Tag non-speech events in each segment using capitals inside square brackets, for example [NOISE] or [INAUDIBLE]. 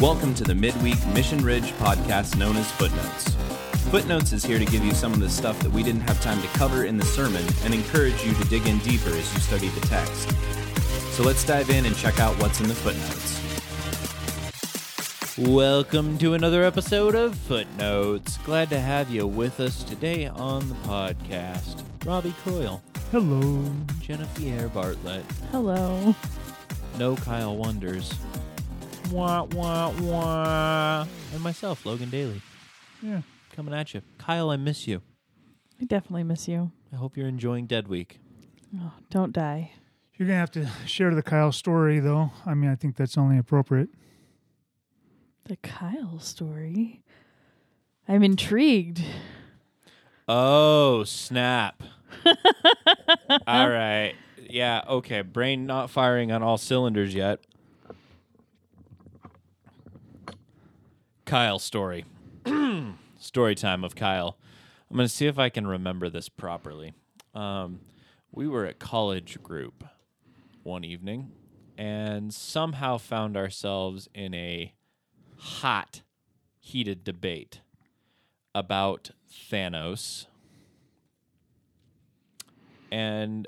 Welcome to the midweek Mission Ridge podcast known as Footnotes. Footnotes is here to give you some of the stuff that we didn't have time to cover in the sermon and encourage you to dig in deeper as you study the text. So let's dive in and check out what's in the footnotes. Welcome to another episode of Footnotes. Glad to have you with us today on the podcast. Robbie Coyle, Hello. Jennifer Bartlett, Hello. no Kyle Wonders, wah wah wah, and myself, Logan Daly, Yeah. coming at you. Kyle, I miss you. I definitely miss you. I hope you're enjoying Dead Week. Oh, don't die. You're going to have to share the Kyle story, though. I mean, I think that's only appropriate. The Kyle story. I'm intrigued. Oh, snap. [LAUGHS] all right. Yeah, okay. Brain not firing on all cylinders yet. Kyle story. [CLEARS THROAT] story time of Kyle. I'm going to see if I can remember this properly. Um, we were at college group one evening and somehow found ourselves in a hot, heated debate about Thanos. And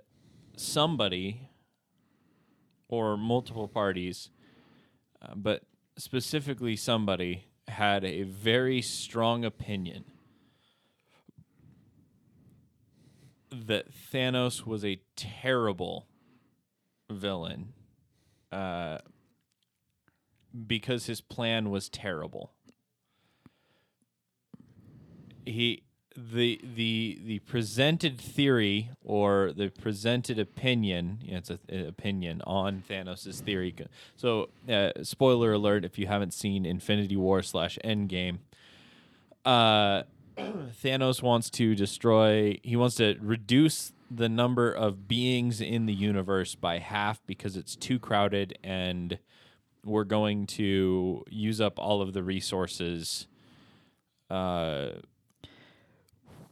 somebody or multiple parties, uh, but specifically somebody, had a very strong opinion that Thanos was a terrible villain uh, because his plan was terrible. He the the the presented theory or the presented opinion yeah, it's a, an opinion on Thanos' theory. So, uh, spoiler alert: if you haven't seen Infinity War slash Endgame, uh, [CLEARS THROAT] Thanos wants to destroy. He wants to reduce the number of beings in the universe by half because it's too crowded, and we're going to use up all of the resources. Uh,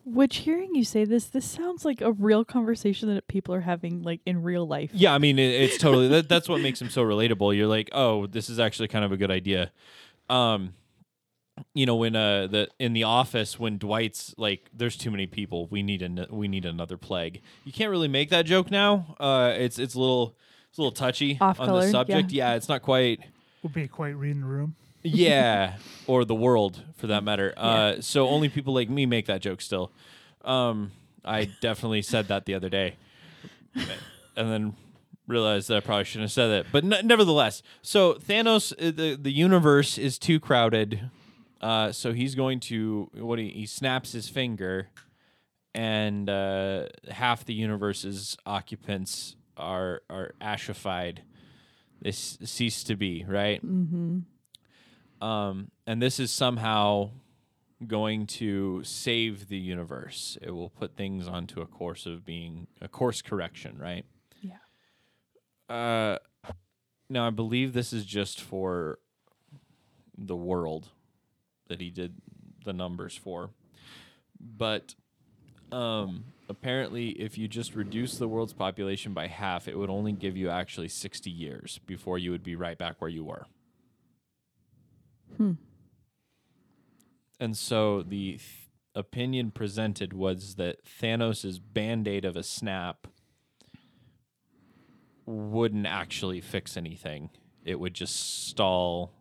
Which hearing you say this, this sounds like a real conversation that people are having like in real life. Yeah, I mean it, it's [LAUGHS] totally that, that's what makes him so relatable. You're like, oh, this is actually kind of a good idea. Um, you know, when uh the in the office when Dwight's like, there's too many people, we need an we need another plague. You can't really make that joke now. Uh, it's it's a little it's a little touchy Off on the color, subject. Yeah. it's not quite. We'll be quite reading the room. Yeah, or the world for that matter. Uh, so only people like me make that joke still. Um, I definitely said that the other day, and then realized that I probably shouldn't have said that. But n- nevertheless, so Thanos, uh, the the universe is too crowded. Uh, so he's going to what he, he snaps his finger, and uh, half the universe's occupants are are ashified. They s- cease to be right. Mm-hmm. Um, and this is somehow going to save the universe. It will put things onto a course of being a course correction, right? Yeah. Uh, now I believe this is just for the world that he did the numbers for, but um, apparently, if you just reduce the world's population by half, it would only give you actually sixty years before you would be right back where you were. Hmm. And so the th- opinion presented was that Thanos' band aid of a snap wouldn't actually fix anything. It would just stall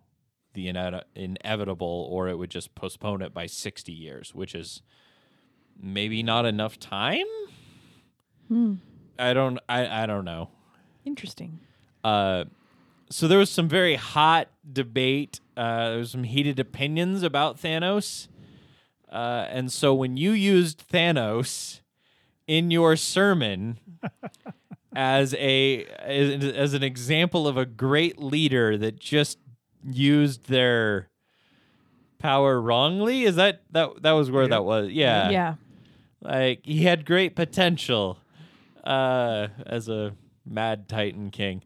the ine- inevitable, or it would just postpone it by 60 years, which is maybe not enough time. Hmm. I don't. I, I don't know. Interesting. Uh, so there was some very hot debate. Uh, there was some heated opinions about Thanos. Uh, and so when you used Thanos in your sermon [LAUGHS] as a as, as an example of a great leader that just used their power wrongly, is that that that was where Yep. that was? Yeah. yeah. Like he had great potential uh, as a mad Titan king.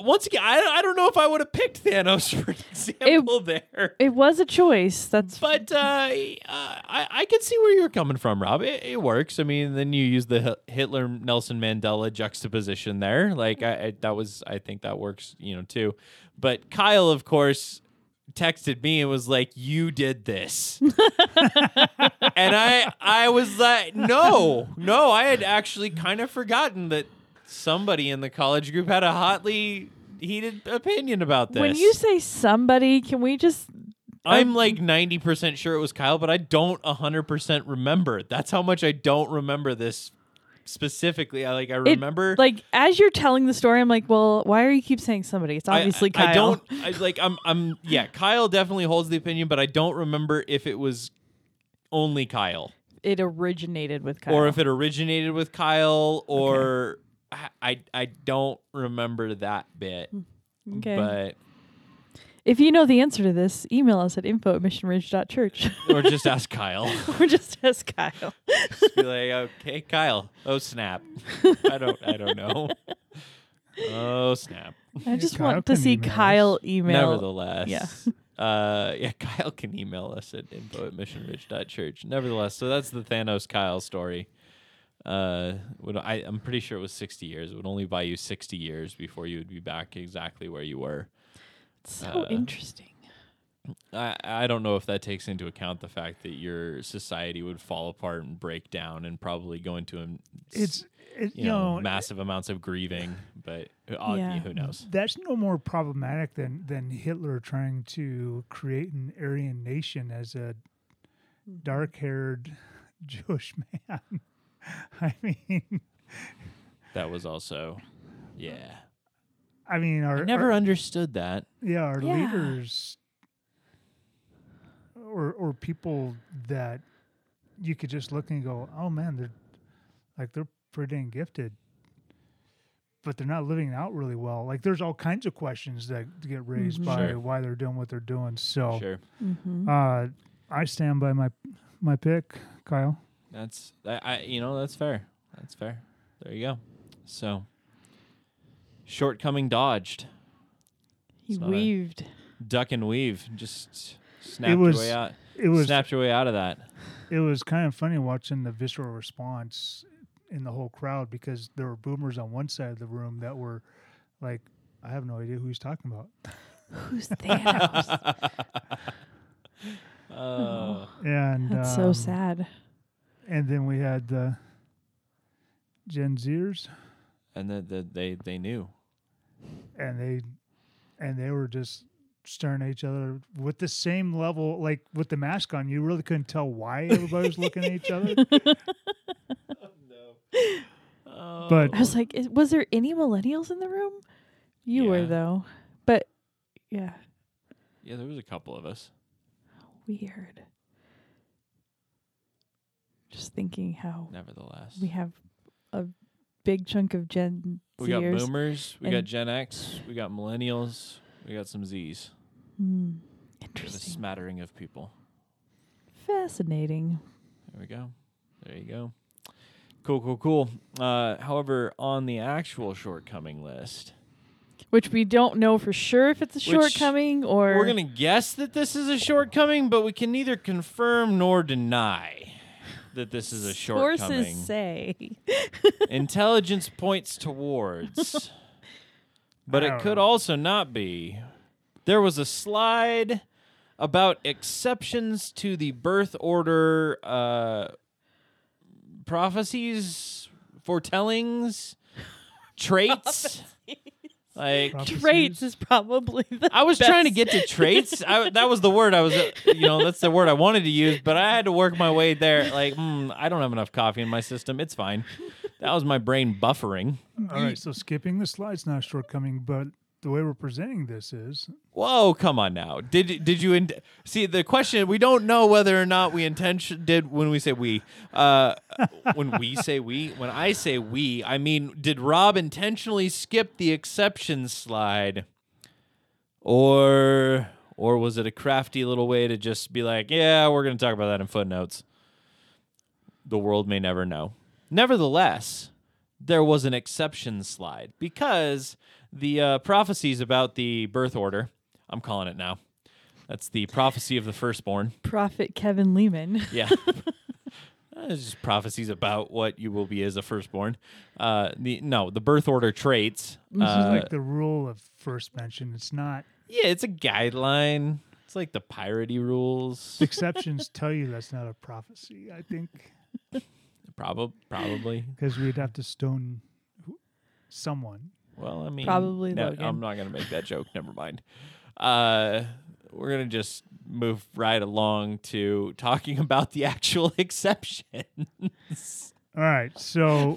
Once again, I, I don't know if I would have picked Thanos [LAUGHS] for example there. It was a choice. That's But uh, I, I can see where you're coming from, Rob. It, it works. I mean, then you use the Hitler Nelson Mandela juxtaposition there. Like I, I, that was, I think that works, you know, too. But Kyle, of course, texted me and was like, "You did this," [LAUGHS] and I I was like, "No, no, I had actually kind of forgotten that somebody in the college group had a hotly heated opinion about this." When you say somebody, can we just I'm like 90% sure it was Kyle, but I don't 100% remember. That's how much I don't remember this specifically. I like I it- remember like as you're telling the story, I'm like, well, why are you keep saying somebody? It's obviously I, Kyle. I don't I [LAUGHS] like I'm I'm yeah, Kyle definitely holds the opinion, but I don't remember if it was only Kyle It originated with Kyle. or if it originated with Kyle or I, I I don't remember that bit. okay. But if you know the answer to this, email us at info at missionridge.church. or just [LAUGHS] ask Kyle. [LAUGHS] or just ask Kyle. Just be like, okay, Kyle. Oh snap. I don't I don't know. Oh snap. I just Kyle want to see email us. Kyle email. Nevertheless. yeah. Uh yeah, [LAUGHS] Kyle can email us at info at missionridge.church. Nevertheless, so that's the Thanos Kyle story. Uh would I I'm pretty sure it was sixty years. It would only buy you sixty years before you would be back exactly where you were. It's so uh, interesting. I, I don't know if that takes into account the fact that your society would fall apart and break down and probably go into a, It's it, you you know, know massive amounts of grieving, but uh, Yeah. who knows? that's no more problematic than than Hitler trying to create an Aryan nation as a dark-haired [LAUGHS] Jewish man. [LAUGHS] I mean, That was also, yeah. I mean, our I never our- understood that. yeah, our Yeah. leaders or or people that you could just look and go, oh man, they're like they're pretty dang gifted, but they're not living out really well. Like there's all kinds of questions that get raised Mhm. by Sure. why they're doing what they're doing. So Sure, Mm-hmm. uh, I stand by my my pick, Kyle. That's I, I. You know, that's fair. That's fair. There you go. So, shortcoming dodged, he it's not a- weaved. duck and weave. Just snapped was- your way out. It was snapped your way out of that. it was kind of funny watching the visceral response in the whole crowd because there were boomers on one side of the room that were like, I have no idea who he's talking about. [LAUGHS] Who's Thanos? [LAUGHS] Oh, And That's so um, sad. And then we had the Gen Zers, and then the, they they knew. and they and they were just staring at each other with the same level, like with the mask on. You really couldn't tell why everybody was looking at each other. [LAUGHS] Oh. But I was like, was there any millennials in the room? You were though. But yeah, yeah, there was a couple of us. weird. Just thinking how Nevertheless, we have a big chunk of Gen We got Zers. boomers, we got and- Gen X, we got millennials, we got some Z's. Hmm. Have a Interesting. smattering of people. Fascinating. There we go. There you go. Cool, cool, cool. Uh, however, on the actual shortcoming list, Which we don't know for sure if it's a shortcoming or we're gonna guess that this is a shortcoming, but we can neither confirm nor deny that this is a shortcoming. sources say. [LAUGHS] Intelligence points towards, [LAUGHS] but it could know. also not be. There was a slide about exceptions to the birth order uh, prophecies, foretellings, traits. [LAUGHS] like Prophecies. Traits is probably the I was trying to get to traits. I, that was the word I was, uh, you know, that's the word I wanted to use, but I had to work my way there. Like, mm, I don't have enough coffee in my system. It's fine. That was my brain buffering. all right, so skipping the slide's not a shortcoming, but the way we're presenting this is Whoa, come on now. Did did you in- see the question? We don't know whether or not we intention did when we say we. Uh, when we say we, when I say we, I mean did Rob intentionally skip the exception slide, or or was it a crafty little way to just be like, yeah, we're going to talk about that in footnotes. The world may never know. Nevertheless, there was an exception slide because the uh, prophecies about the birth order, I'm calling it now. That's the prophecy of the firstborn. Prophet Kevin Leman. Yeah. [LAUGHS] It's just prophecies about what you will be as a firstborn. Uh, the no, the birth order traits. this is Uh, like the rule of first mention. It's not yeah, it's a guideline. It's like the piratey rules. Exceptions tell you that's not a prophecy. I think Probably, [LAUGHS] probably. because we'd have to stone someone. Well, I mean, Probably no, Logan. I'm not gonna make that joke. [LAUGHS] Never mind. Uh, we're gonna just move right along to talking [LAUGHS] about the actual [LAUGHS] exceptions. All right, so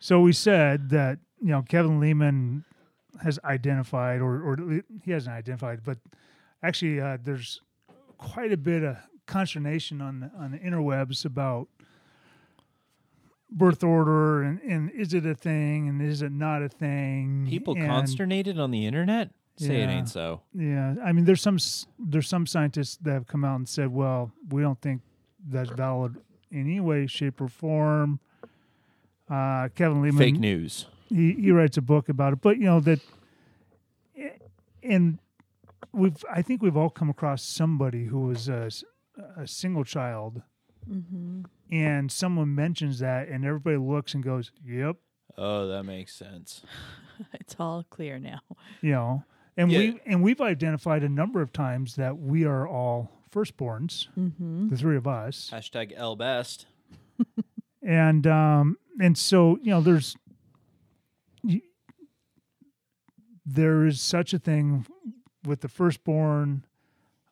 so we said that you know Kevin Leman has identified, or or he hasn't identified, but actually uh, there's quite a bit of consternation on the, on the interwebs about birth order and, and is it a thing and is it not a thing? People and, consternated on the internet. Say it ain't so. Yeah, I mean, there's some there's some scientists that have come out and said, well, we don't think that's valid in any way, shape, or form. Uh, Kevin Leman, Fake news. he he writes a book about it, but you know that, and we've I think we've all come across somebody who was a, a single child, Mm-hmm. And someone mentions that, and everybody looks and goes, "Yep," Oh, that makes sense. [LAUGHS] It's all clear now. you know, and Yeah. we and we've identified a number of times that we are all firstborns, Mm-hmm. the three of us, Hashtag L best. and um and so you know there's there is such a thing with the firstborn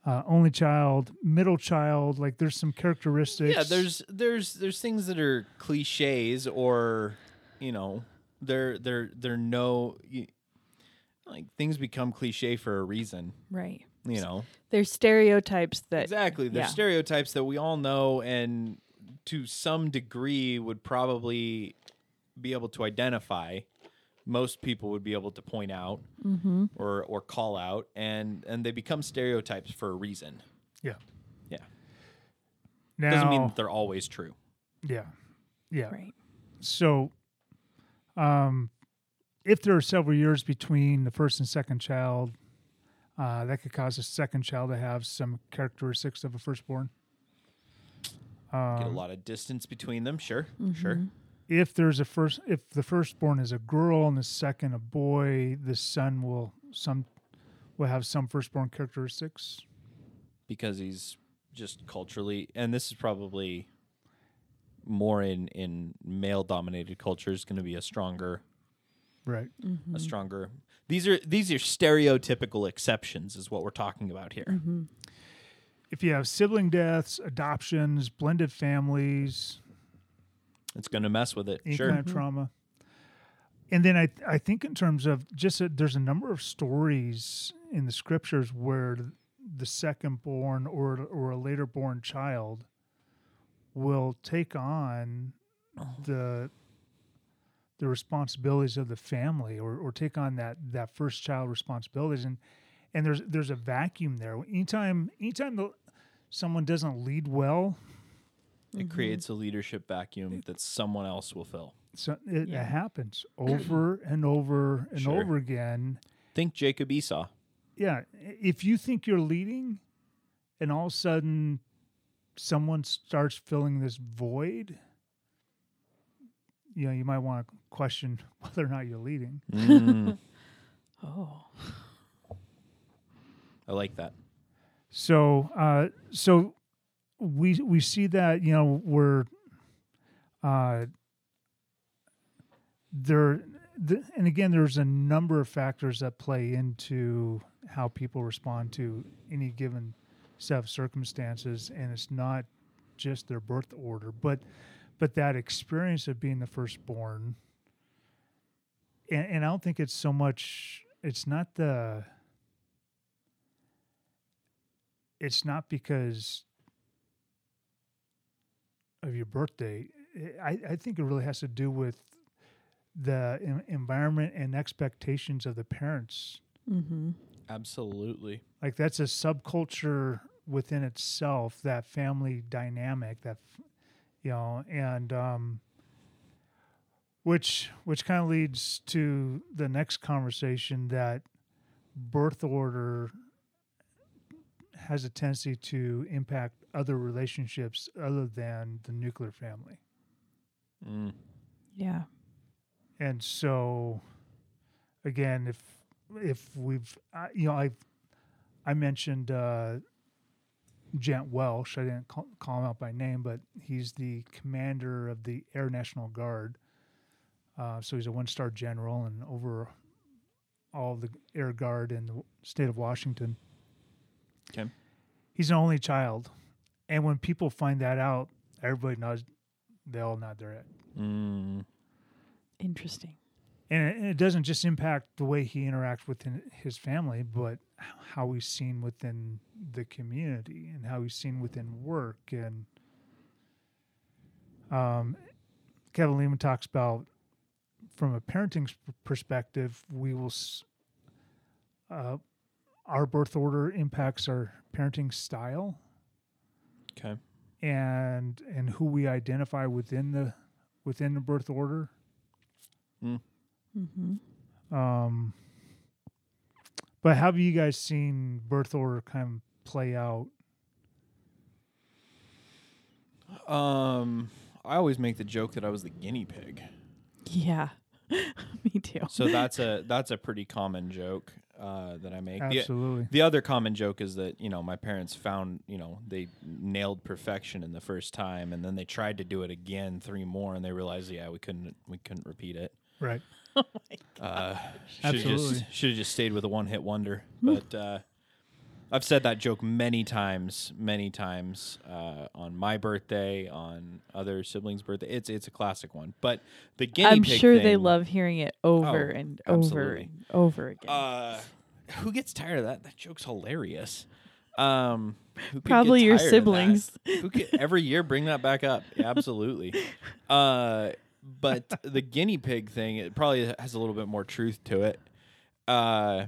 uh, only child middle child like there's some characteristics Yeah, there's there's there's things that are cliches or you know they're they're they're no like things become cliche for a reason. Right. You know There's stereotypes that exactly. There's yeah. stereotypes that we all know and to some degree would probably be able to identify. Most people would be able to point out mm-hmm. or or call out, and and they become stereotypes for a reason. yeah Yeah, now doesn't mean that they're always true. yeah yeah right. so um if there are several years between the first and second child uh, that could cause a second child to have some characteristics of a firstborn um, Get a lot of distance between them. Sure, sure. Mm-hmm. if there's a first if the firstborn is a girl and the second a boy the son will some will have some firstborn characteristics because he's just culturally and this is probably more in in male dominated cultures going to be a stronger right a stronger these are these are stereotypical exceptions is what we're talking about here Mm-hmm. if you have sibling deaths adoptions blended families it's going to mess with it. Any sure. kind of mm-hmm. trauma. And then I, I think in terms of just a, there's a number of stories in the scriptures where the second born or or a later born child will take on oh. the the responsibilities of the family or, or take on that that first child responsibilities. And and there's there's a vacuum there. Anytime anytime the, someone doesn't lead well it creates a leadership vacuum that someone else will fill. So it, Yeah. happens [CLEARS THROAT] over and over and Sure. over again. Think jacob esau. Yeah if you think you're leading and all of a sudden someone starts filling this void you know you might want to question [LAUGHS] whether or not you're leading. Mm, [LAUGHS] Oh. i like that. So uh so we we see that you know we're uh there the, and again there's a number of factors that play into how people respond to any given set of circumstances and it's not just their birth order but but that experience of being the firstborn and, and i don't think it's so much it's not the it's not because of your birthday. I, I think it really has to do with the en- environment and expectations of the parents. Mm-hmm. absolutely Like that's a subculture within itself, that family dynamic, that you know, and um, which which kind of leads to the next conversation that birth order has a tendency to impact other relationships other than the nuclear family. Mm. Yeah. and so again if if we've I you know i've I mentioned uh, Gent Welsh. I didn't call, call him out by name, but he's the commander of the Air National Guard. Uh, so he's a one-star general and over all the Air Guard in the state of Washington. Okay. He's an only child, and when people find that out, everybody knows. They all nod their head. Mm, Interesting. and it, and it doesn't just impact the way he interacts within his family, but how he's seen within the community and how he's seen within work. And um, Kevin Leman talks about from a parenting perspective, we will. s- Uh, our birth order impacts our parenting style okay. and and who we identify within the within the birth order. Mm-hmm. Um, but have you guys seen birth order kind of play out? Um, I always make the joke that I was the guinea pig. Yeah. [LAUGHS] Me too. So that's a [LAUGHS] that's a pretty common joke uh, that I make. The- Absolutely. The other common joke is that you know my parents found you know they nailed perfection in the first time, and then they tried to do it again three more, and they realized yeah we couldn't we couldn't repeat it. Right. Uh, [LAUGHS] should have just Absolutely. should have just stayed with a one hit wonder. But uh, I've said that joke many times, many times uh, on my birthday, on other siblings' birthday. It's it's a classic one. But the guinea I'm pig sure they love hearing it over Oh, and over absolutely. and over again. Uh, who gets tired of that? That joke's hilarious. Um, who Probably your tired of that? siblings. Who could every year bring that back up? Yeah, [LAUGHS] absolutely. Uh, but the guinea pig thing, it probably has a little bit more truth to it. Uh,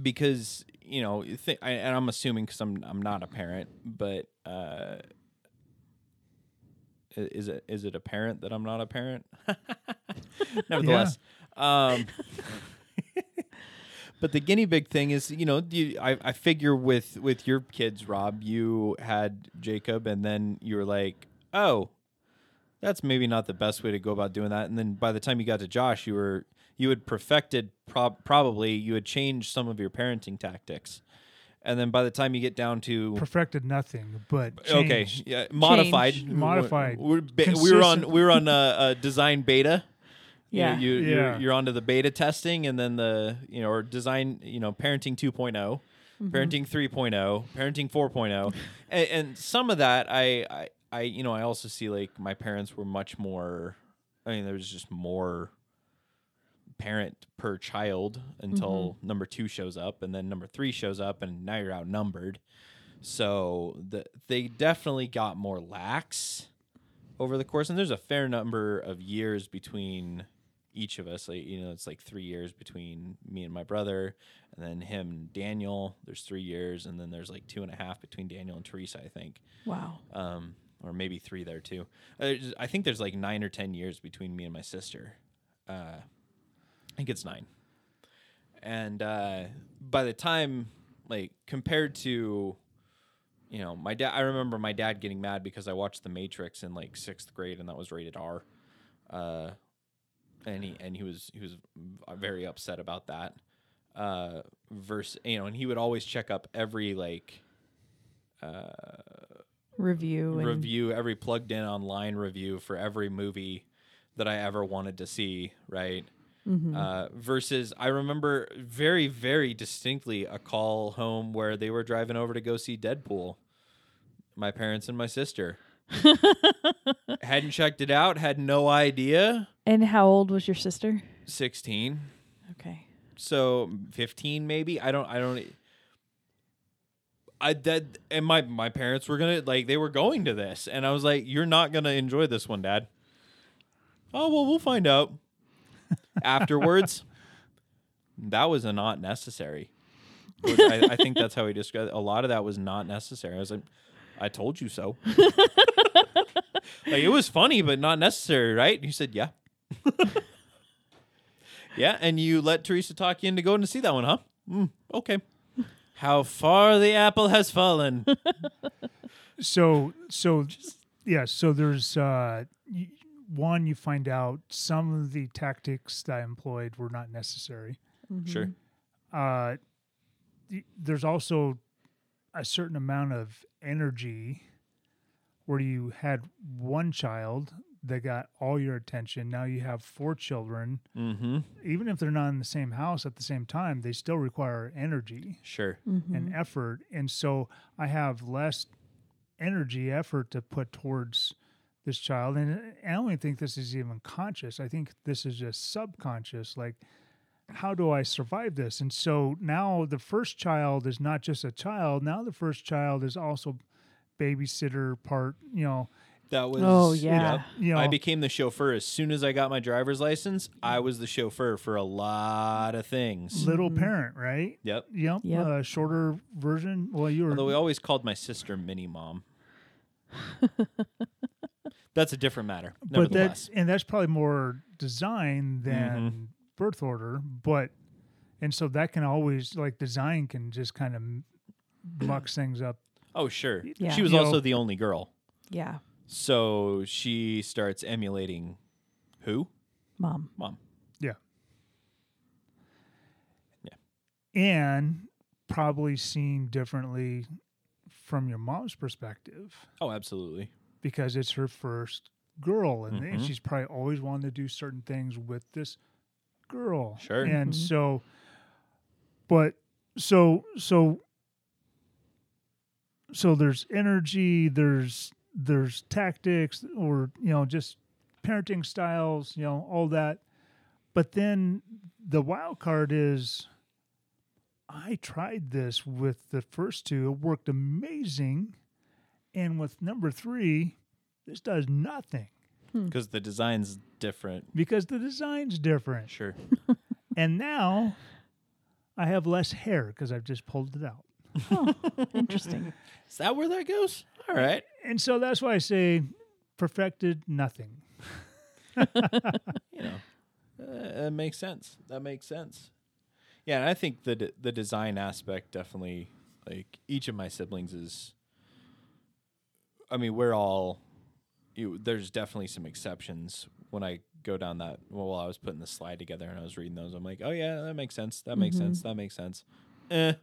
because you know, thi- I, and I'm assuming because I'm I'm not a parent, but uh, is it is it apparent that I'm not a parent? [LAUGHS] Nevertheless, um, [LAUGHS] but the guinea pig thing is, you know, you, I I figure with with your kids, Rob, you had Jacob, and then you were like, oh, that's maybe not the best way to go about doing that. And then by the time you got to Josh, you were you had perfected prob- probably you had changed some of your parenting tactics. And then by the time you get down to Perfected nothing, but okay, yeah, modified, Changed. Modified. We're, be- we were on we were on uh, uh, design beta. You Yeah. you, Yeah. you're you're onto the beta testing, and then the you know or design you know parenting 2.0, Mm-hmm. parenting 3.0, parenting 4.0, and, and some of that I, I I you know I also see like my parents were much more. I mean, there was just more parent per child until number two shows up, and then number three shows up, and now you're outnumbered. So the, they definitely got more lax over the course, and there's a fair number of years between each of us. Like you know, it's like three years between me and my brother, and then him and Daniel. There's three years, and then there's like two and a half between Daniel and Teresa. I think wow. um, or maybe three there too. Uh, I think there's like nine or ten years between me and my sister. Uh, I think it's nine. And uh, by the time, like compared to, you know, my dad, I remember my dad getting mad because I watched The Matrix in like sixth grade, and that was rated R. Uh, and he and he was he was very upset about that. Uh, verse, you know, and he would always check up every like Review and review every plugged in online review for every movie that I ever wanted to see, right? Uh, versus, I remember very, very distinctly a call home where they were driving over to go see Deadpool. My parents and my sister [LAUGHS] hadn't checked it out, had no idea. And how old was your sister? Sixteen, Okay. so fifteen maybe. I don't. I don't. I that and my my parents were gonna like they were going to this, and I was like, "You're not gonna enjoy this one, Dad." Oh well, we'll find out. Afterwards, that was a not necessary. Was- I, I think that's how he described it. A lot of that was not necessary. I was like, "I told you so." [LAUGHS] like it was funny, but not necessary, right? And he said, "Yeah." [LAUGHS] yeah, and you let Teresa talk you into going to see that one, huh? Mm, okay. How far the apple has fallen. [LAUGHS] So so yeah, so there's uh y- one you find out some of the tactics that I employed were not necessary. Sure. Uh there's also a certain amount of energy where you had one child that got all your attention. Now you have four children. Mm-hmm. Even if they're not in the same house at the same time, they still require energy Sure. Mm-hmm. and effort. And so I have less energy, effort to put towards this child. And I don't even think this is even conscious. I think this is just subconscious. Like, how do I survive this? And so now the first child is not just a child. Now the first child is also babysitter part, you know, That was. Oh, yeah. Yep. you know, I became the chauffeur as soon as I got my driver's license. I was the chauffeur for a lot of things. little parent, right? Yep. Yep. Yep. Uh, shorter version. Well, you were Although we always called my sister Mini Mom. [LAUGHS] That's a different matter. but that's and that's probably more design than Mhm. birth order but and so that can always like design can just kind of mucks [CLEARS THROAT] things up oh, sure. Yeah. She was You also know- the only girl. Yeah. So she starts emulating who? Mom. Mom. Yeah. Yeah. And probably seen differently from your mom's perspective Oh, absolutely. Because it's her first girl and, and Mhm. she's probably always wanted to do certain things with this girl Sure. and Mhm. so but so so so there's energy there's there's tactics or you know just parenting styles you know all that but then the wild card is i tried this with the first two it worked amazing and with number three this does nothing Because the design's different. because the design's different Sure. [LAUGHS] and now i have less hair because i've just pulled it out Oh, interesting. [LAUGHS] Is that where that goes? All right. and so that's why i say perfected nothing [LAUGHS] you know, uh, that makes sense. That makes sense. Yeah, and I think the d- the design aspect definitely like each of my siblings is. I mean, we're all. You, there's definitely some exceptions when I go down that. Well, while I was putting the slide together and I was reading those, I'm like, oh yeah, that makes sense. That makes sense. That makes sense. Eh.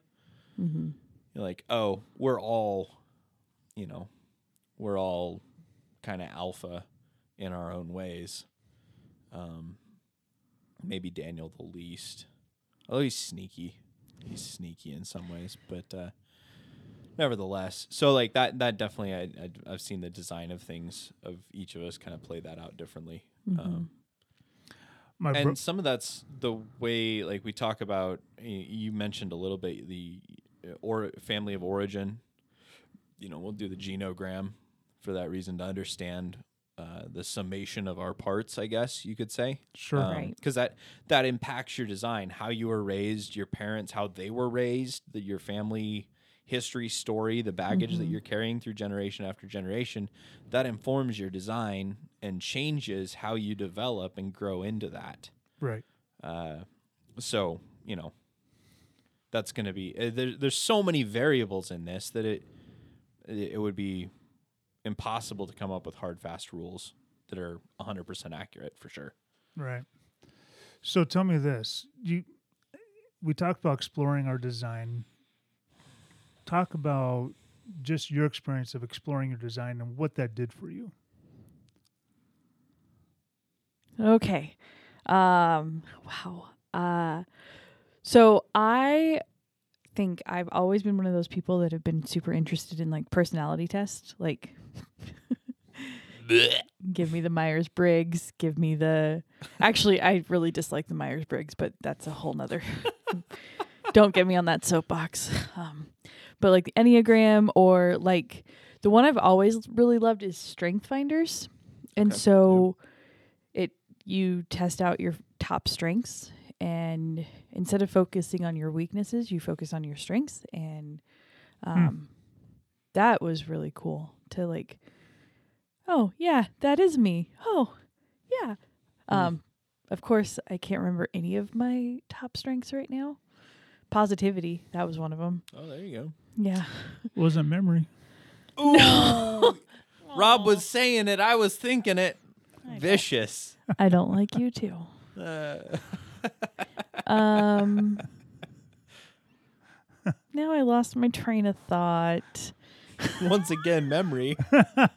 Mm-hmm. You're like, oh, we're all, you know, we're all kind of alpha in our own ways. Um, maybe Daniel the least, although he's sneaky. He's sneaky in some ways, but uh, nevertheless, so like that. That definitely, I, I I've seen the design of things of each of us kind of play that out differently. Um, my bro- and some of that's the way like we talk about you mentioned a little bit the uh, or family of origin you know we'll do the genogram for that reason to understand uh, the summation of our parts i guess you could say sure Right. because that that impacts your design how you were raised your parents how they were raised the, your family history story the baggage that you're carrying through generation after generation that informs your design and changes how you develop and grow into that right uh, so you know that's going to be uh, there, there's so many variables in this that it it would be impossible to come up with hard fast rules that are 100% accurate for sure Right. So tell me this: you, we talked about exploring our design. Talk about just your experience of exploring your design and what that did for you. Okay. Um wow. Uh so I think I've always been one of those people that have been super interested in like personality tests, like give me the Myers-Briggs, give me the Actually, I really dislike the Myers-Briggs, but that's a whole nother [LAUGHS] Don't get me on that soapbox. Um but like the Enneagram or like the one I've always really loved is Strength Finders. And Okay. so it you test out your top strengths and instead of focusing on your weaknesses, you focus on your strengths and um that was really cool to like oh yeah, that is me. Oh, yeah. Um of course, I can't remember any of my top strengths right now. Positivity, that was one of them. oh there you Yeah. Wasn't memory. go Ooh. [LAUGHS] rob was saying it i was thinking it vicious I don't like you too. [LAUGHS] uh, Um [LAUGHS] now I lost my train of thought. Once again, memory. I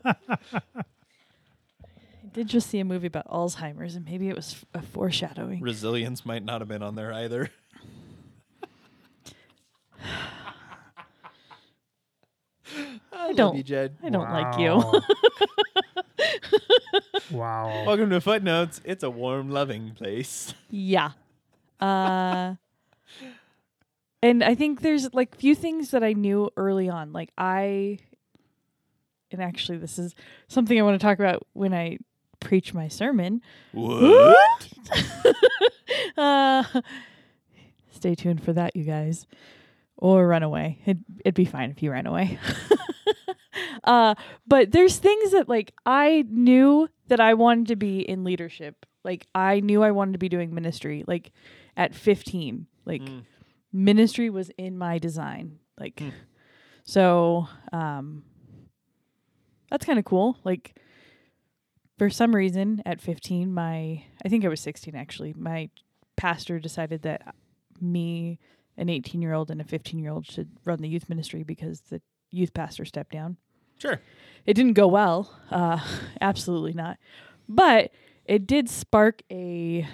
did just see a movie about Alzheimer's, and maybe it was f- a foreshadowing. Resilience might not have been on there either. I, don't- you, Jed. I don't like you. Wow. [LAUGHS] wow. Welcome to Footnotes. It's a warm, loving place. Yeah. Uh and I think there's like few things that I knew early on. Like I and actually this is something I want to talk about when I preach my sermon. What? [LAUGHS] Uh stay tuned for that, you guys. Or run away. It'd, it'd be fine if you ran away. [LAUGHS] uh but there's things that like I knew that I wanted to be in leadership. Like I knew I wanted to be doing ministry like at 15. Like Mm. ministry was in my design. Like Hmm. so um that's kind of cool. Like for some reason at 15 my I think I was 16 actually. My pastor decided that me an 18-year-old and a 15-year-old should run the youth ministry because the youth pastor stepped down. Sure. It didn't go well. Uh absolutely not. But it did spark a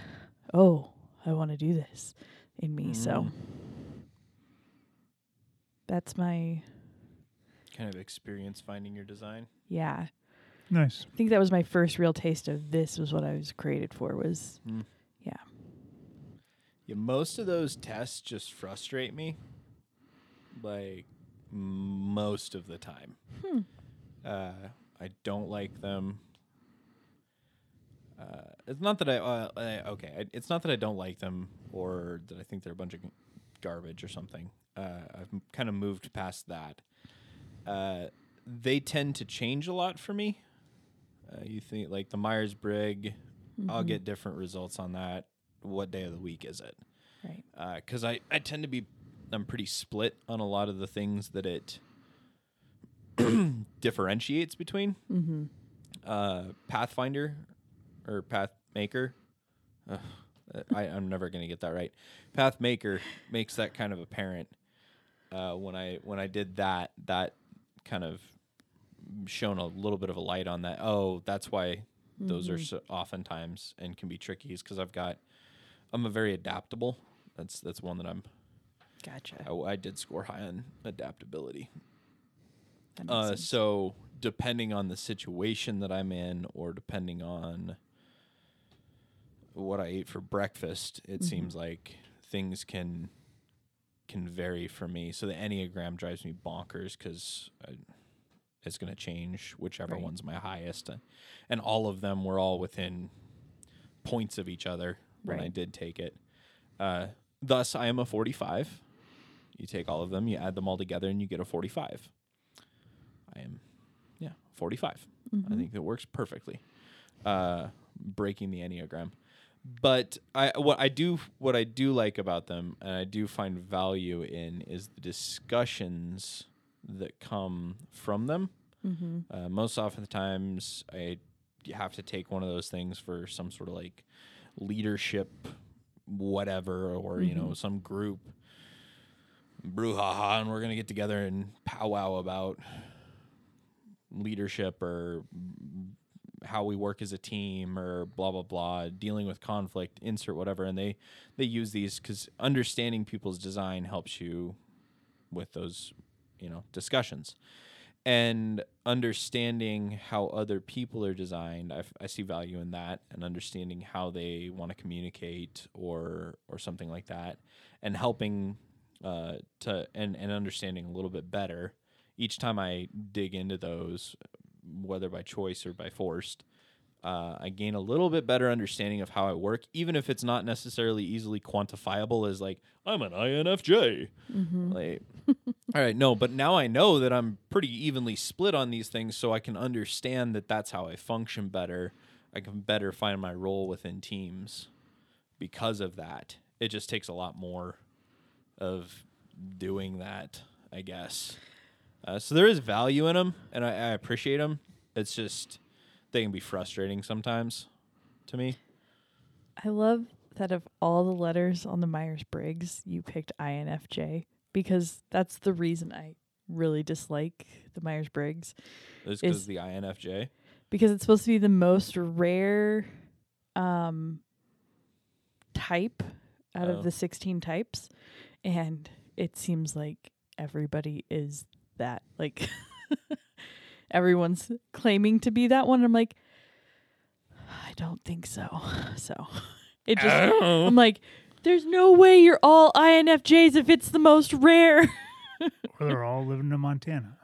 oh, I want to do this in me. So Mm. that's my Kind of experience finding your design. yeah. Nice. I think that was my first real taste of this was what I was created for was Mm. Yeah. Most of those tests just frustrate me. Like most of the time. Hmm. Uh, I don't like them. Uh, it's not that I, uh, uh, okay. I, it's not that I don't like them or that I think they're a bunch of garbage or something. Uh, I've kind of moved past that. Uh, they tend to change a lot for me. Uh, you think like the Myers Briggs, I'll Mhm. get different results on that. What day of the week is it? right. because I, I tend to be I'm pretty split on a lot of the things that it [CLEARS THROAT] differentiates between Mhm. uh, Pathfinder or Pathmaker. Ugh, I, I'm never gonna get that right. Pathmaker makes that kind of apparent. Uh, when I when I did that, that kind of shone a little bit of a light on that. Oh, that's why those are so oftentimes and can be tricky is because I've got I'm a very adaptable. That's that's one that I'm. Gotcha. I, I did score high on adaptability. Uh, sense. so depending on the situation that I'm in, or depending on what I ate for breakfast, it Mhm. seems like things can can vary for me. So the enneagram drives me bonkers because it's going to change whichever Right. one's my highest, and all of them were all within points of each other when I did take it. Uh, thus, I am a 45. You take all of them, you add them all together, and you get a 45. I am, yeah, 45. I Mhm. think it works perfectly. Uh, breaking the enneagram, but I what I do what I do like about them, and I do find value in, is the discussions that come from them. Mhm. Uh, most often the times, I have to take one of those things for some sort of like leadership, whatever, or you know, mm-hmm. some group brouhaha, and we're gonna get together and powwow about leadership or how we work as a team or blah blah blah dealing with conflict insert whatever. And they they use these because understanding people's design helps you with those you know discussions and understanding how other people are designed I, f- I see value in that and understanding how they want to communicate or or something like that and helping uh, to and, and understanding a little bit better. Each time i dig into those whether by choice or by forced uh, i gain a little bit better understanding of how i work even if it's not necessarily easily quantifiable as like i'm an infj Mhm. like, [LAUGHS] all right, no, but now I know that I'm pretty evenly split on these things, so I can understand that that's how I function better. I can better find my role within teams because of that. It just takes a lot more of doing that, I guess. Uh, so there is value in them, and I, I appreciate them. It's just they can be frustrating sometimes to me. I love that of all the letters on the Myers Briggs, you picked INFJ. because that's the reason I really dislike the Myers Briggs Is- because the INFJ. because it's supposed to be the most rare um, type out Oh. of the 16 types. And it seems like everybody is that. Like, [LAUGHS] everyone's claiming to be that one. I'm like, I don't think so. [LAUGHS] So it just, oh. I'm like, there's no way you're all INFJs if it's the most rare. [LAUGHS] or they're all living in Montana.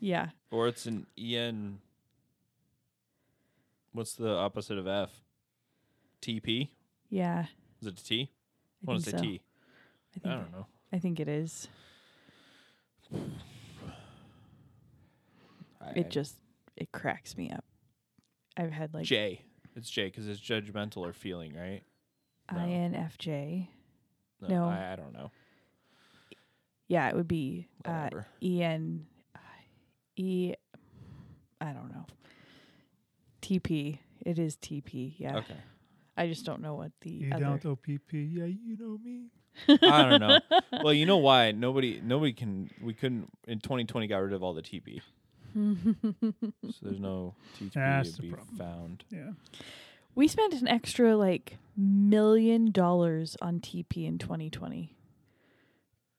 yeah. Or it's an EN. What's the opposite of F? TP? Yeah. Is it a T? I I want think to say so. T. I think, I don't know. I think it is. I- It just, it cracks me up. I've had like J. It's J because it's judgmental or feeling, right? no. INFJ. No, No. I, I don't know. Yeah, it would be uh, EN E I don't know. TP. It is TP. Yeah. Okay. I just don't know what the You other. down with OPP? Yeah, you know me. I don't know. Well, you know why nobody nobody can we couldn't in 2020 got rid of all the TP. So there's no TP That's to the be problem. found. Yeah. we spent an extra like million dollars on TP in 2020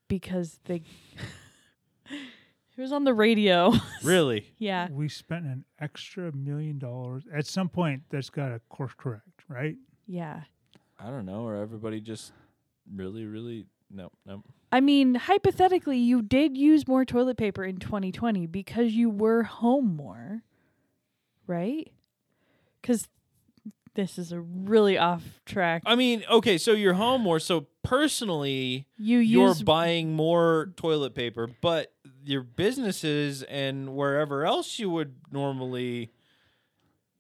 because they [LAUGHS] it was on the radio. [LAUGHS] Really? yeah. We spent an extra million dollars. At some point, that's got to course correct, right? Yeah. I don't know. Or everybody just really, really no, no. I mean, hypothetically, you did use more toilet paper in 2020 because you were home more, right? Because this is a really off track. I mean, okay, so you're home more. So personally, You you're buying more toilet paper, but your businesses and wherever else you would normally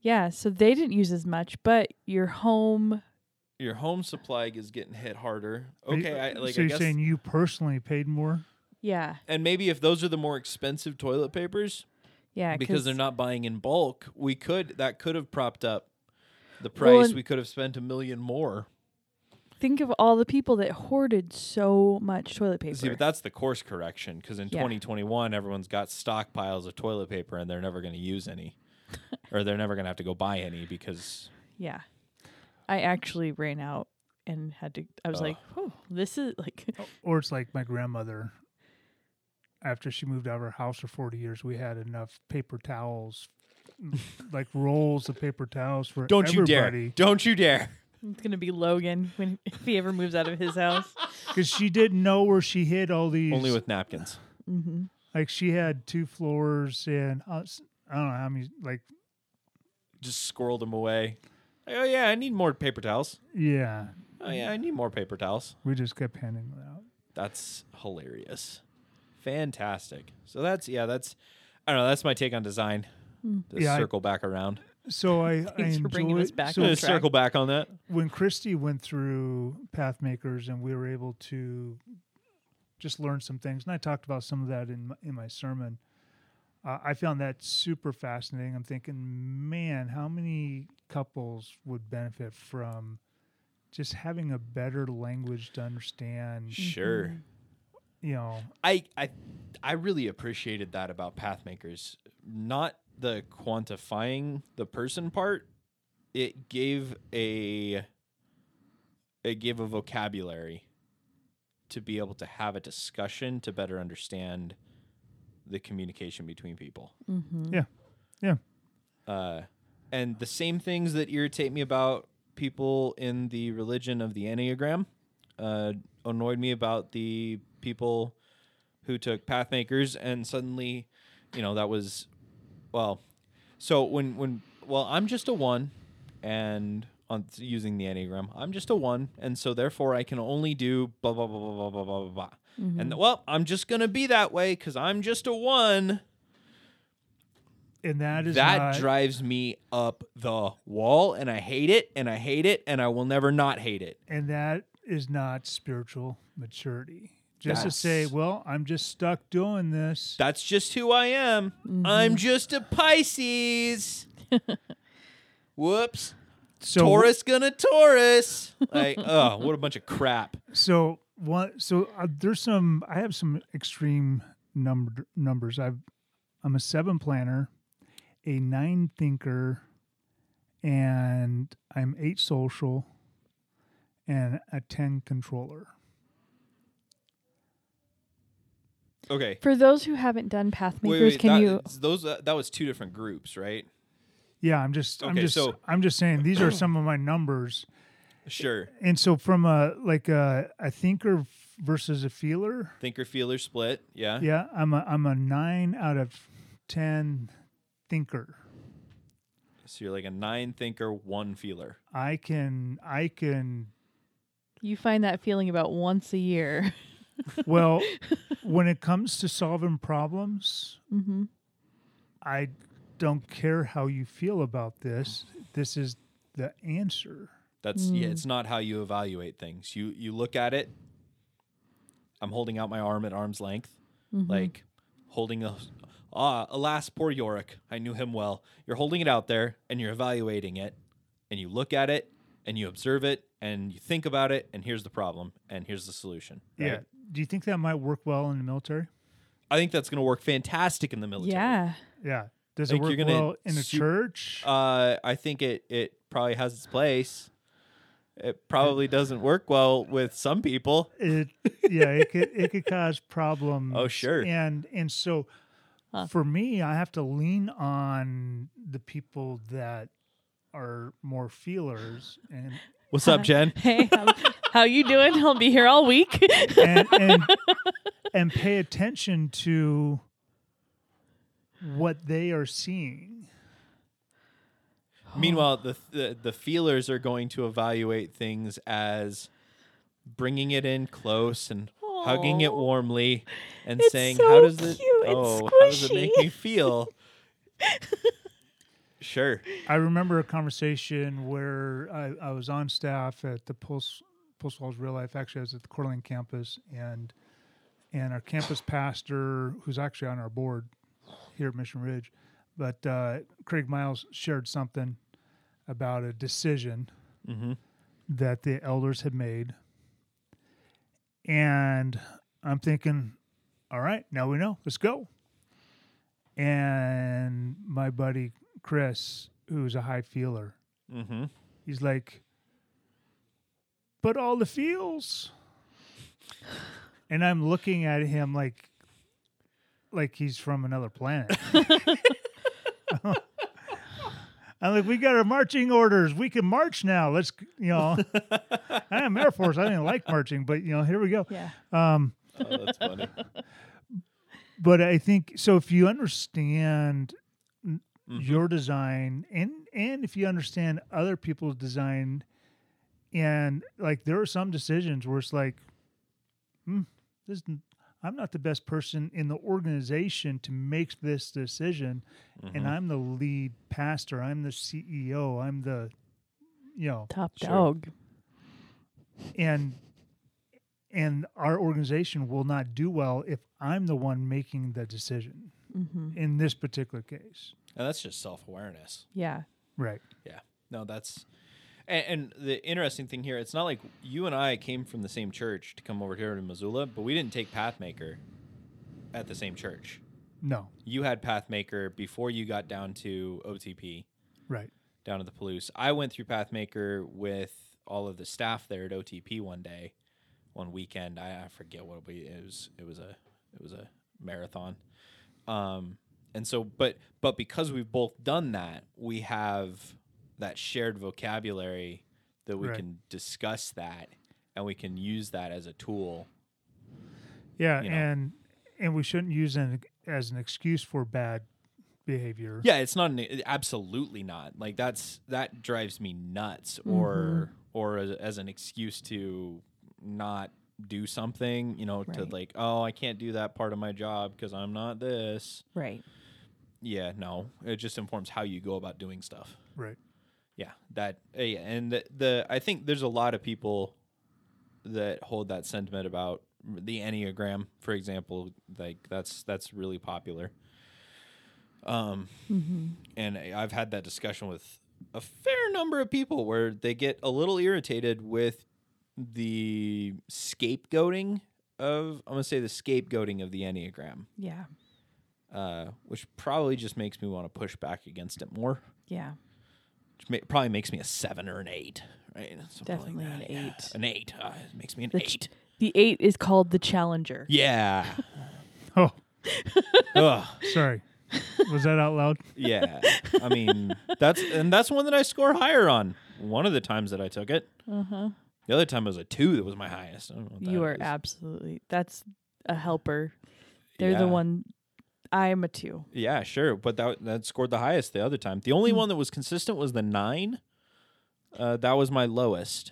yeah, so they didn't use as much, but your home. Your home supply is getting hit harder. Okay, I like so I you're guess saying you personally paid more? Yeah, and maybe if those are the more expensive toilet papers yeah, because they're not buying in bulk, we could that could have propped up the Well, price. and- we could have spent a million more. Think of all the people that hoarded so much toilet paper. See, but that's the course correction because in Yeah. 2021, everyone's got stockpiles of toilet paper and they're never going to use any, [LAUGHS] or they're never going to have to go buy any because yeah, I actually ran out and had to. I was Ugh. like, "Oh, this is like." [LAUGHS] Or it's like my grandmother. After she moved out of her house for 40 years, we had enough paper towels, like rolls of paper towels for don't you dare, don't you dare. It's gonna be Logan when [LAUGHS] if he ever moves out of his house. [LAUGHS] Because she didn't know where she hid all these. Only with napkins. Mm-hmm. like she had two floors and uh, s- I don't know how many. Like Just squirreled them away. Oh yeah, I need more paper towels. yeah, Oh yeah, I need more paper towels. we just kept handing them out. That's hilarious. Fantastic. So that's yeah, that's I don't know, that's my take on design. Hmm. To Yeah, I- circle back around. So I, [LAUGHS] I Thanks for bringing us back So on Gonna track. circle back on that. when Christy went through Pathmakers and we were able to just learn some things, and I talked about some of that in my, in my sermon. Uh, I found that super fascinating. I'm thinking, man, how many couples would benefit from just having a better language to understand? Sure. You know, I I I really appreciated that about Pathmakers. Not the quantifying the person part. It gave a it gave a vocabulary to be able to have a discussion to better understand the communication between people. Mm-hmm. Yeah. Yeah. Uh, and the same things that irritate me about people in the religion of the Enneagram uh, annoyed me about the people who took pathmakers and suddenly, you know, that was, well, so when, when, well, I'm just a one and on using the Enneagram, I'm just a one. And so therefore I can only do blah, blah, blah, blah, blah, blah, blah, blah blah. And well, I'm just going to be that way because I'm just a one And that is that not, drives me up the wall and I hate it and I hate it and I will never not hate it. and that is not spiritual maturity. Just to say, well, I'm just stuck doing this. That's just who I am. Mm-hmm. I'm just a Pisces. [LAUGHS] Whoops. So Taurus gonna Taurus. Like, [LAUGHS] oh, what a bunch of crap. So one. So uh, there's some. I have some extreme number numbers. I've. I'm a seven planner, a nine thinker, and I'm eight social, and a ten controller. Okay. For those who haven't done Pathmakers, Wait, wait, can that, you? Those uh, that was two different groups, right? Yeah, I'm just. I'm Okay, just. so- I'm just saying these are some of my numbers. Sure. And so from a like a, a thinker versus a feeler, Thinker feeler split. Yeah. yeah, I'm a I'm a nine out of ten thinker. So you're like a nine thinker, one feeler. I can I can You find that feeling about once a year. [LAUGHS] well when it comes to solving problems, mm-hmm. I don't care how you feel about this. This is the answer. That's yeah. It's not how you evaluate things. You you look at it. I'm holding out my arm at arm's length, like holding a. Ah, alas, poor Yorick. I knew him well. You're holding it out there and you're evaluating it, and you look at it and you observe it and you think about it, and here's the problem and here's the solution. right? Yeah. Do you think that might work well in the military? I think that's going to work fantastic in the military. Yeah. Yeah. Does it work well in a su- church? Uh, I think it it probably has its place. It probably doesn't work well with some people. it yeah it could it could cause problems Oh, sure. and and so Huh. for me i have to lean on the people that are more feelers and What's up, Jen? [LAUGHS] Hey, how, how you doing? I'll be here all week. and [LAUGHS] and, and pay attention to what they are seeing Meanwhile, the, the the feelers are going to evaluate things as bringing it in close and hugging it warmly and It's saying, so "How does it? cute and oh, how does it make squishy." me feel?" [LAUGHS] sure. i remember a conversation where i, I was on staff at the Pulse Post Falls real life actually i was at the Coeur d'Alene campus and and our campus pastor who's actually on our board here at mission ridge but uh, craig miles shared something about a decision Mm-hmm. that the elders had made. And i'm thinking all right now we know. Let's go. And my buddy chris who's a high feeler Mm-hmm. he's like but all the feels. And i'm looking at him like like he's from another planet [LAUGHS] i'm like we got our marching orders we can march now let's you know [LAUGHS] i am air force i didn't like marching but you know here we go yeah. um Oh, that's funny. but i think so if you understand n- Mhm. your design and and if you understand other people's design and like there are some decisions where it's like hmm, this n- i'm not the best person in the organization to make this decision and Mhm. i'm the lead pastor i'm the ceo i'm the you know Top Sure. dog. and and our organization will not do well if i'm the one making the decision Mm-hmm. in this particular case And that's just self awareness. Yeah. right Yeah. No, that's and, and the interesting thing here, it's not like you and I came from the same church to come over here to Missoula, but we didn't take Pathmaker at the same church. no You had Pathmaker before you got down to OTP, right down to the Palouse. I went through Pathmaker with all of the staff there at OTP one day, one weekend. I, I forget what we it was. It was a it was a marathon. Um, and so, but but because we've both done that, we have that shared vocabulary that we Right. can discuss that, and we can use that as a tool. yeah You know. and and we shouldn't use it as an excuse for bad behavior Yeah, it's not an, absolutely not. Like that's that drives me nuts or mm-hmm. or as, as an excuse to not do something, you know, to like, oh, I can't do that part of my job because I'm not this. Right. Yeah, no. It just informs how you go about doing stuff. right Yeah, that uh, yeah, and the, the I think there's a lot of people that hold that sentiment about the enneagram, for example. Like that's that's really popular. Um, Mm-hmm. and I've had that discussion with a fair number of people where they get a little irritated with the scapegoating of I'm gonna say the scapegoating of the Enneagram, Yeah. uh, which probably just makes me want to push back against it more. Yeah. Which probably makes me a seven or an eight, right? Something Definitely that, an yeah. eight. An eight. Uh, it makes me an The ch- eight. The eight is called the challenger. Yeah. [LAUGHS] Oh, [LAUGHS] Ugh. sorry. Was that out loud? [LAUGHS] Yeah. I mean, that's and that's one that I score higher on. One of the times that I took it. Uh-huh. The other time it was a two that was my highest. I don't know what You are is. absolutely. That's a helper. They're Yeah. the one. I am a two. Yeah, sure, but that that scored the highest the other time. The only Hmm. one that was consistent was the nine. Uh, that was my lowest,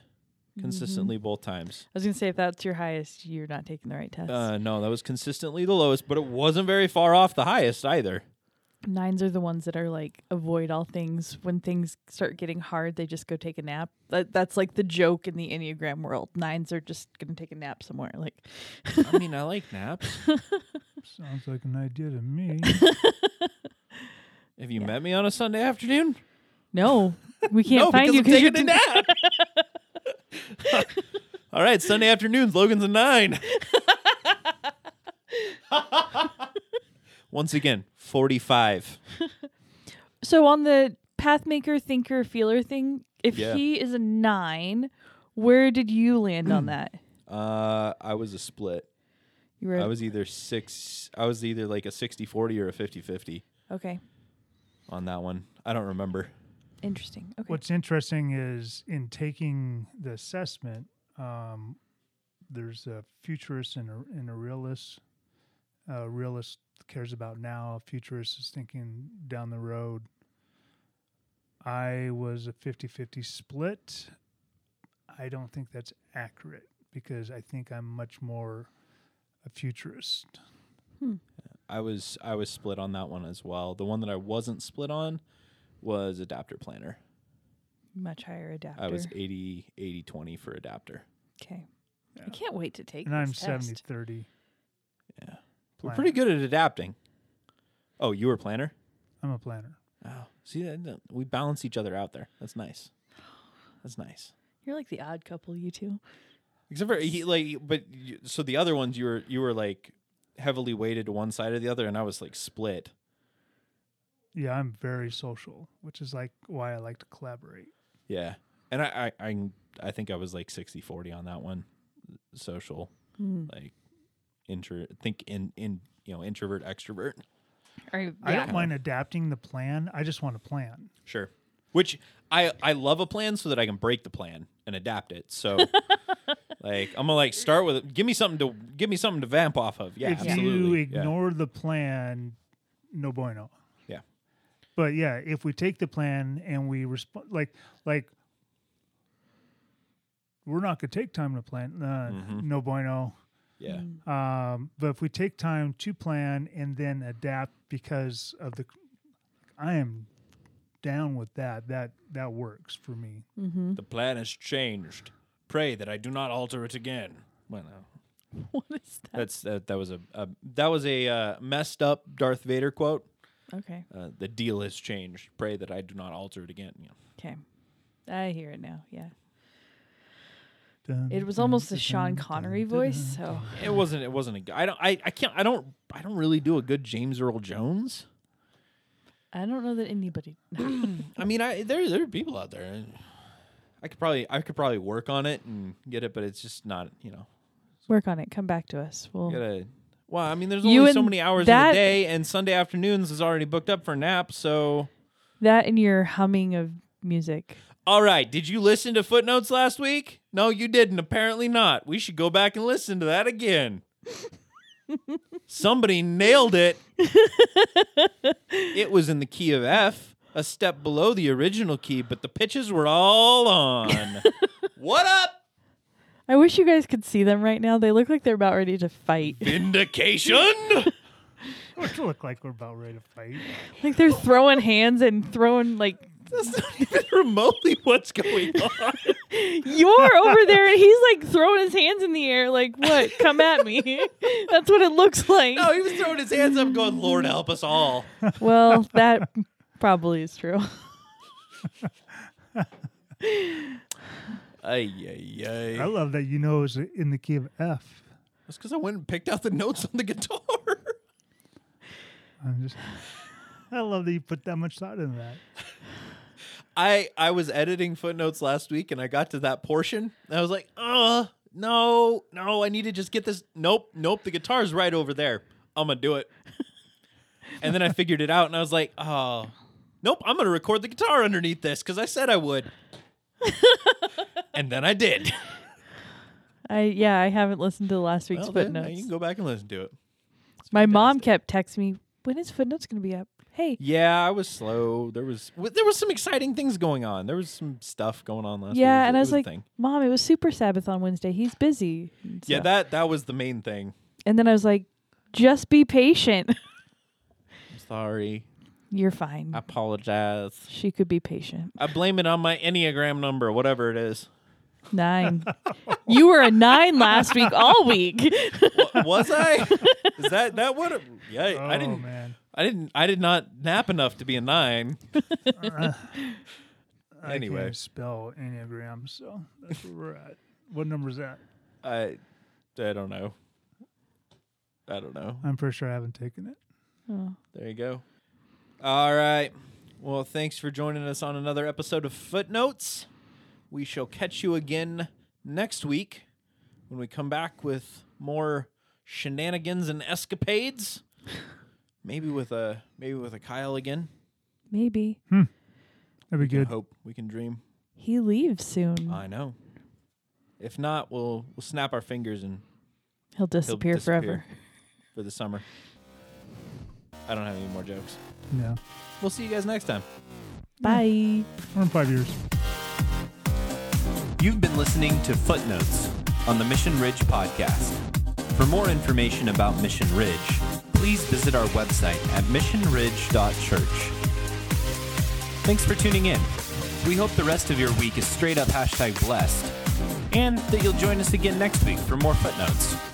consistently Mm-hmm. both times. I was gonna say if that's your highest, you're not taking the right test. Uh, no, that was consistently the lowest, but it wasn't very far off the highest either. Nines are the ones that are like avoid all things. When things start getting hard, they just go take a nap. That that's like the joke in the Enneagram world. Nines are just gonna take a nap somewhere. Like I mean, I like naps. [LAUGHS] Sounds like an idea to me. [LAUGHS] Have you Yeah. met me on a Sunday afternoon? no, we can't [LAUGHS] no, find because you I'm because you're taking a nap. All right, Sunday afternoons. Logan's a nine. Once again, forty-five. [LAUGHS] So on the pathmaker, thinker, feeler thing, if Yeah. he is a nine, where did you land on [CLEARS THROAT] that? Uh, I was a split. You were I was either six. I was either like a 60-40 or a 50-50 okay. on that one. I don't remember. Interesting. Okay. What's interesting is in taking the assessment, um, there's a futurist and a, and a realist. A realist cares about now. A futurist is thinking down the road. I was a 50 50 split. I don't think that's accurate because I think I'm much more a futurist. Hmm. I was I was split on that one as well. The one that I wasn't split on was adapter planner. Much higher adapter. I was 80 80 20 for adapter. okay. I can't wait to take And I'm this 70 30. Yeah. We're pretty good at adapting. Oh, you were a planner? I'm a planner. Oh, see that that- we balance each other out there. That's nice. That's nice. You're like the odd couple, you two. Except for he like, but you, so the other ones you were you were like heavily weighted to one side or the other, and I was like split. Yeah, I'm very social, which is like why I like to collaborate. Yeah, and I I I, I think I was like 60-40 on that one. Social, Hmm. like intro. Think in in you know introvert extrovert. Are you, I don't mind adapting the plan. I just want a plan. Sure. Which I I love a plan so that I can break the plan and adapt it. So [LAUGHS] like I'm gonna like start with give me something to give me something to vamp off of. Yeah, if you absolutely. Yeah. ignore the plan, no bueno. Yeah. But yeah, if we take the plan and we respond, like like we're not gonna take time to plan. Uh, Mhm. No bueno. Yeah. Um, but if we take time to plan and then adapt because of the, I am down with that. That that works for me. Mm-hmm. The plan has changed. Pray that I do not alter it again. Well, no. [LAUGHS] What is that? That's that. That was a, a that was a uh, messed up Darth Vader quote. Okay. Uh, the deal has changed. Pray that I do not alter it again. You know. Okay. I hear it now. Yeah. Dun, It was dun, almost a Sean dun, Connery dun, voice, dun, so It wasn't. It wasn't a. g- I don't. I, I can't. I don't. I don't really do a good James Earl Jones. I don't know that anybody. [CLEARS THROAT] [LAUGHS] I mean, I there there are people out there. I could probably I could probably work on it and get it, but it's just not. You know, Work on it. Come back to us. We'll. gotta. Well, I mean, there's You only so many hours in that- the day, and Sunday afternoons is already booked up for nap. So, That and your humming of music. all right. Did you listen to footnotes last week? No, you didn't. Apparently not. We should go back and listen to that again. Somebody nailed it. it was in the key of F, a step below the original key, but the pitches were all on. [LAUGHS] what up? I wish you guys could see them right now. They look like they're about ready to fight. Vindication. It look like we're about ready to fight. like they're throwing hands and throwing like That's not [LAUGHS] even remotely what's going on. [LAUGHS] you're over there and he's like throwing his hands in the air like what? Come at me. [LAUGHS] That's what it looks like. No, he was throwing his hands up, going, "Lord help us all." Well, that probably is true. Ay, ay, ay. I love that you know it's in the key of F. That's because I went and picked out the notes on the guitar. I'm just. I love that you put that much thought into that. I I was editing footnotes last week and I got to that portion and I was like, uh, no, no, I need to just get this. Nope, nope, the guitar's right over there. I'm gonna do it. [LAUGHS] and then I figured it out and I was like, oh, nope, I'm gonna record the guitar underneath this because I said I would. [LAUGHS] and then I did. I yeah, I haven't listened to last week's Well, then, footnotes. you can go back and listen to it. My mom fantastic. kept texting me, "When is footnotes going to be up?" Hey, Yeah, I was slow. There was w- there was some exciting things going on. There was some stuff going on last week. yeah, It and I it was like. "Mom, it was Super Sabbath on Wednesday. He's busy." Yeah, that that was the main thing. And then I was like, "Just be patient. I'm sorry. You're fine." I apologize. she could be patient. I blame it on my Enneagram number, whatever it is. Nine. you were a nine last week, all week. Wa- was I? [LAUGHS] Is that that what? it- Yeah, I oh didn't. man. I didn't. I did not nap enough to be a nine. [LAUGHS] I Anyway. can't spell enneagram, so that's where we're at. What number is that? I. I don't know. I don't know. I'm pretty sure I haven't taken it. Oh. There you go. All right. Well, thanks for joining us on another episode of Footnotes. We shall catch you again next week when we come back with more shenanigans and escapades. [SIGHS] Maybe with a maybe with a Kyle again. Maybe hmm. That'd be I good. hope we can dream. he leaves soon. I know. If not, we'll we'll snap our fingers and He'll disappear, disappear. forever. [LAUGHS] for the summer. I don't have any more jokes. Yeah. We'll see you guys next time. Bye. Or in five years. You've been listening to Footnotes on the Mission Ridge podcast. For more information about Mission Ridge, please visit our website at missionridge.church. Thanks for tuning in. We hope the rest of your week is straight up hashtag blessed, and that you'll join us again next week for more footnotes.